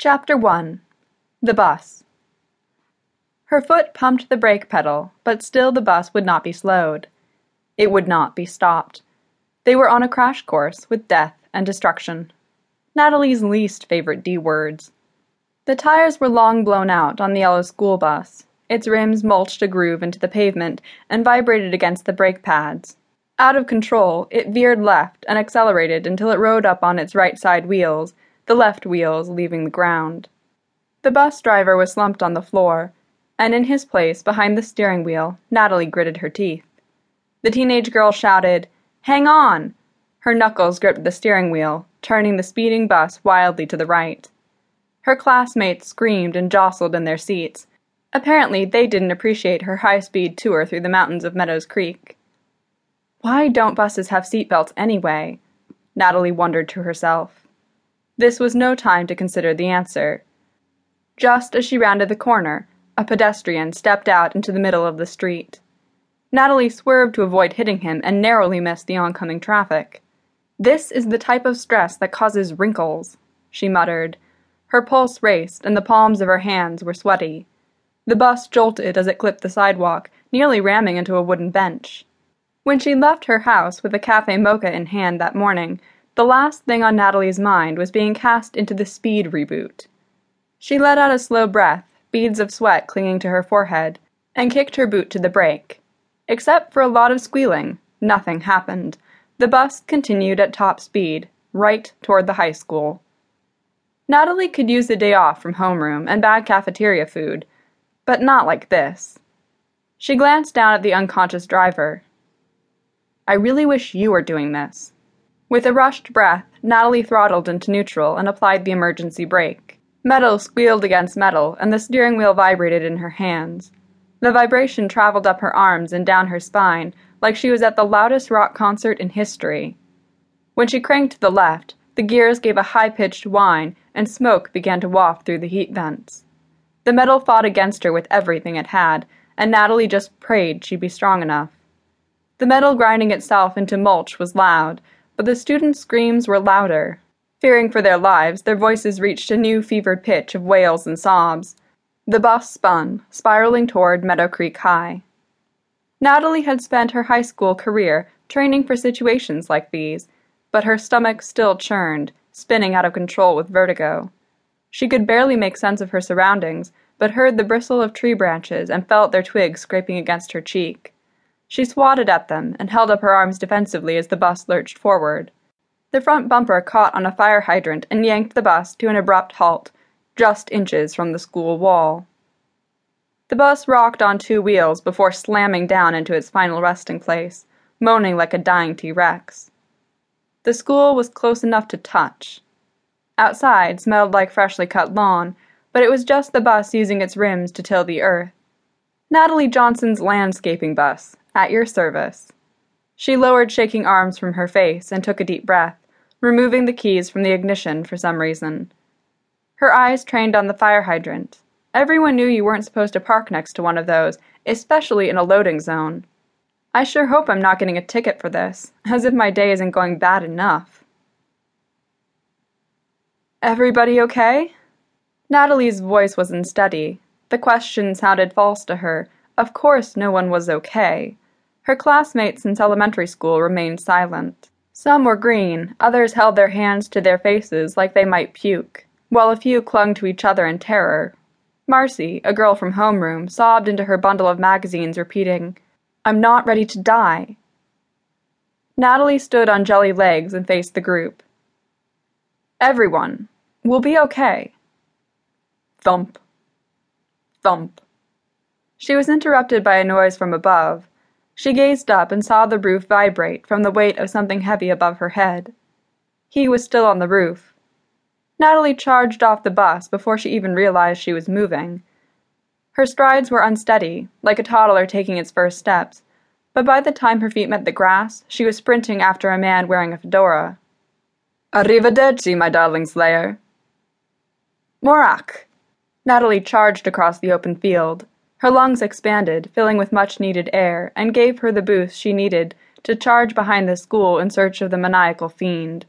Chapter 1 The Bus Her foot pumped the brake pedal, but still the bus would not be slowed. It would not be stopped. They were on a crash course with death and destruction. Natalie's least favorite D words. The tires were long blown out on the yellow school bus. Its rims mulched a groove into the pavement and vibrated against the brake pads. Out of control, it veered left and accelerated until it rode up on its right side wheels the left wheels leaving the ground. The bus driver was slumped on the floor, and in his place behind the steering wheel, Natalie gritted her teeth. The teenage girl shouted, Hang on! Her knuckles gripped the steering wheel, turning the speeding bus wildly to the right. Her classmates screamed and jostled in their seats. Apparently, they didn't appreciate her high speed tour through the mountains of Meadows Creek. Why don't buses have seatbelts anyway? Natalie wondered to herself. This was no time to consider the answer. Just as she rounded the corner, a pedestrian stepped out into the middle of the street. Natalie swerved to avoid hitting him and narrowly missed the oncoming traffic. This is the type of stress that causes wrinkles, she muttered. Her pulse raced and the palms of her hands were sweaty. The bus jolted as it clipped the sidewalk, nearly ramming into a wooden bench. When she left her house with a cafe mocha in hand that morning, the last thing on Natalie's mind was being cast into the speed reboot. She let out a slow breath, beads of sweat clinging to her forehead, and kicked her boot to the brake. Except for a lot of squealing, nothing happened. The bus continued at top speed, right toward the high school. Natalie could use a day off from homeroom and bad cafeteria food, but not like this. She glanced down at the unconscious driver. I really wish you were doing this. With a rushed breath, Natalie throttled into neutral and applied the emergency brake. Metal squealed against metal, and the steering wheel vibrated in her hands. The vibration traveled up her arms and down her spine, like she was at the loudest rock concert in history. When she cranked to the left, the gears gave a high pitched whine, and smoke began to waft through the heat vents. The metal fought against her with everything it had, and Natalie just prayed she'd be strong enough. The metal grinding itself into mulch was loud, but the students' screams were louder. Fearing for their lives, their voices reached a new fevered pitch of wails and sobs. The bus spun, spiraling toward Meadow Creek High. Natalie had spent her high school career training for situations like these, but her stomach still churned, spinning out of control with vertigo. She could barely make sense of her surroundings, but heard the bristle of tree branches and felt their twigs scraping against her cheek. She swatted at them and held up her arms defensively as the bus lurched forward. The front bumper caught on a fire hydrant and yanked the bus to an abrupt halt, just inches from the school wall. The bus rocked on two wheels before slamming down into its final resting place, moaning like a dying T Rex. The school was close enough to touch. Outside smelled like freshly cut lawn, but it was just the bus using its rims to till the earth. Natalie Johnson's landscaping bus, at your service. She lowered shaking arms from her face and took a deep breath, removing the keys from the ignition for some reason. Her eyes trained on the fire hydrant. Everyone knew you weren't supposed to park next to one of those, especially in a loading zone. I sure hope I'm not getting a ticket for this, as if my day isn't going bad enough. Everybody okay? Natalie's voice was unsteady. The question sounded false to her. Of course, no one was okay. Her classmates since elementary school remained silent. Some were green, others held their hands to their faces like they might puke, while a few clung to each other in terror. Marcy, a girl from homeroom, sobbed into her bundle of magazines, repeating, I'm not ready to die. Natalie stood on jelly legs and faced the group. Everyone, we'll be okay. Thump. Thump. She was interrupted by a noise from above, she gazed up and saw the roof vibrate from the weight of something heavy above her head. He was still on the roof. Natalie charged off the bus before she even realized she was moving. Her strides were unsteady, like a toddler taking its first steps, but by the time her feet met the grass, she was sprinting after a man wearing a fedora. Arrivederci, my darling Slayer. Morak! Natalie charged across the open field. Her lungs expanded, filling with much needed air, and gave her the boost she needed to charge behind the school in search of the maniacal fiend.